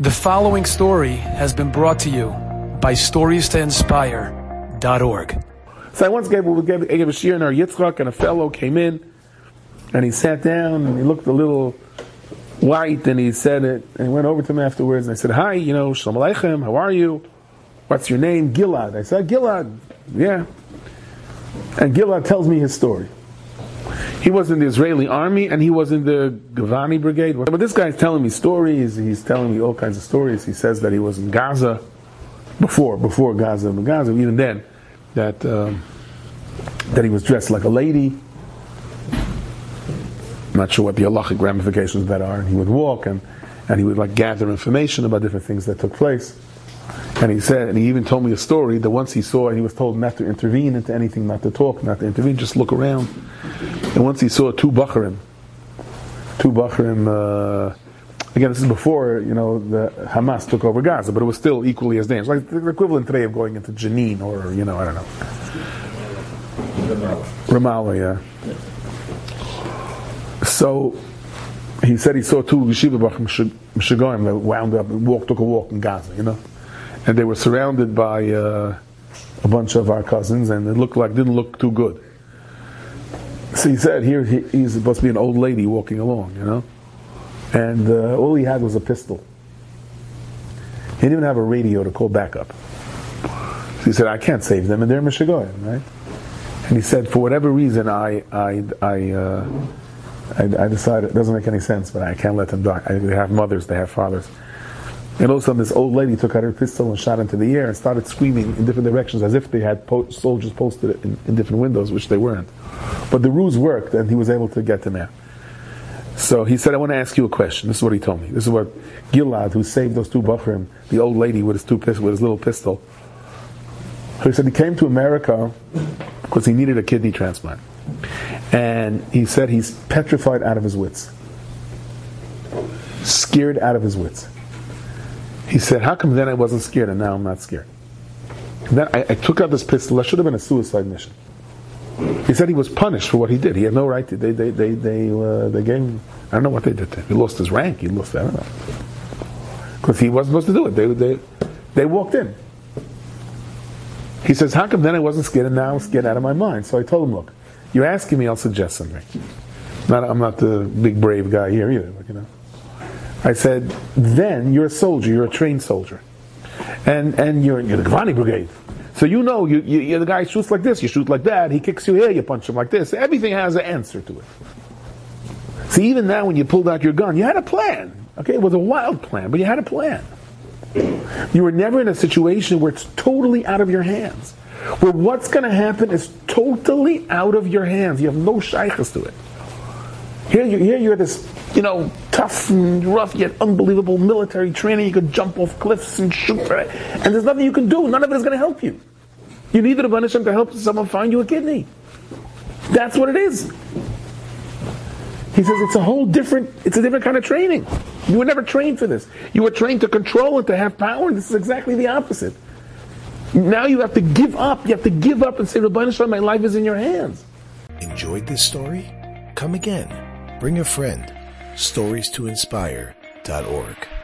The following story has been brought to you by StoriesToInspire.org. So I once gave, gave, gave a shiur in our Yitzchak, and a fellow came in, and he sat down, and he looked a little white, and he said it, and he went over to me afterwards, and I said, "Hi, you know, Shalom Aleichem, how are you? What's your name? Gilad." I said, "Gilad, yeah." And Gilad tells me his story. He was in the Israeli army and he was in the Givati brigade. But this guy's telling me stories. He's telling me all kinds of stories. He says that he was in Gaza before, before Gaza, in Gaza, even then, that um, that he was dressed like a lady. I'm not sure what the halachic ramifications of that are. And he would walk and, and he would like gather information about different things that took place. And he said, and he even told me a story that once he saw, and he was told not to intervene into anything, not to talk, not to intervene, just look around. And once he saw two Bacharim, two Bacharim, uh, again, this is before, you know, the Hamas took over Gaza, but it was still equally as dangerous. Like the equivalent today of going into Jenin or, you know, I don't know. Ramallah, yeah. So, he said he saw two Yeshiva Bachim Mishagoyim that wound up and walked, took a walk in Gaza, you know and they were surrounded by uh, a bunch of our cousins, and it looked like didn't look too good. So he said, "Here he, he's supposed to be an old lady walking along, you know, and uh, all he had was a pistol. He didn't even have a radio to call backup. So he said, "I can't save them, and they're Mishigoyim, right?" And he said, "For whatever reason, I I I." Uh, I, I decided it doesn't make any sense, but I can't let them die. they have mothers, they have fathers. And all of a sudden, this old lady took out her pistol and shot into the air and started screaming in different directions as if they had po- soldiers posted in, in, different windows, which they weren't. But the ruse worked, and he was able to get them out. So he said, I want to ask you a question. This is what he told me. This is what Gilad, who saved those two Bachrim, the old lady with his, two pist- with his little pistol. He said he came to America because he needed a kidney transplant. And he said he's petrified out of his wits. Scared out of his wits. He said, How come then I wasn't scared and now I'm not scared? And then I, I took out this pistol. That should have been a suicide mission. He said he was punished for what he did. He had no right to. They, they, they, they, uh, they gave him, I don't know what they did to him. He lost his rank. He lost, I don't know. Because he wasn't supposed to do it. They, they, they walked in. He says, How come then I wasn't scared and now I'm scared out of my mind? So I told him, Look, you're asking me, I'll suggest something. Not, I'm not the big brave guy here either, but, you know. I said, then you're a soldier, you're a trained soldier. And, and you're, you're the Givati Brigade. So you know, you, you, the guy shoots like this, you shoot like that, he kicks you here, you punch him like this. Everything has an answer to it. See, even now when you pulled out your gun, you had a plan. Okay, it was a wild plan, but you had a plan. You were never in a situation where it's totally out of your hands. Where what's going to happen is totally out of your hands. You have no shaychus to it. Here, you, here you're this, you know, tough and rough yet unbelievable military training. You could jump off cliffs and shoot, and there's nothing you can do. None of it is going to help you. You need the Rebbeinu to help someone find you a kidney. That's what it is. He says it's a whole different, it's a different kind of training. You were never trained for this. You were trained to control and to have power. This is exactly the opposite. Now you have to give up. You have to give up and say, Rebbeinu my life is in your hands. Enjoyed this story? Come again. Bring a friend stories to inspire.org.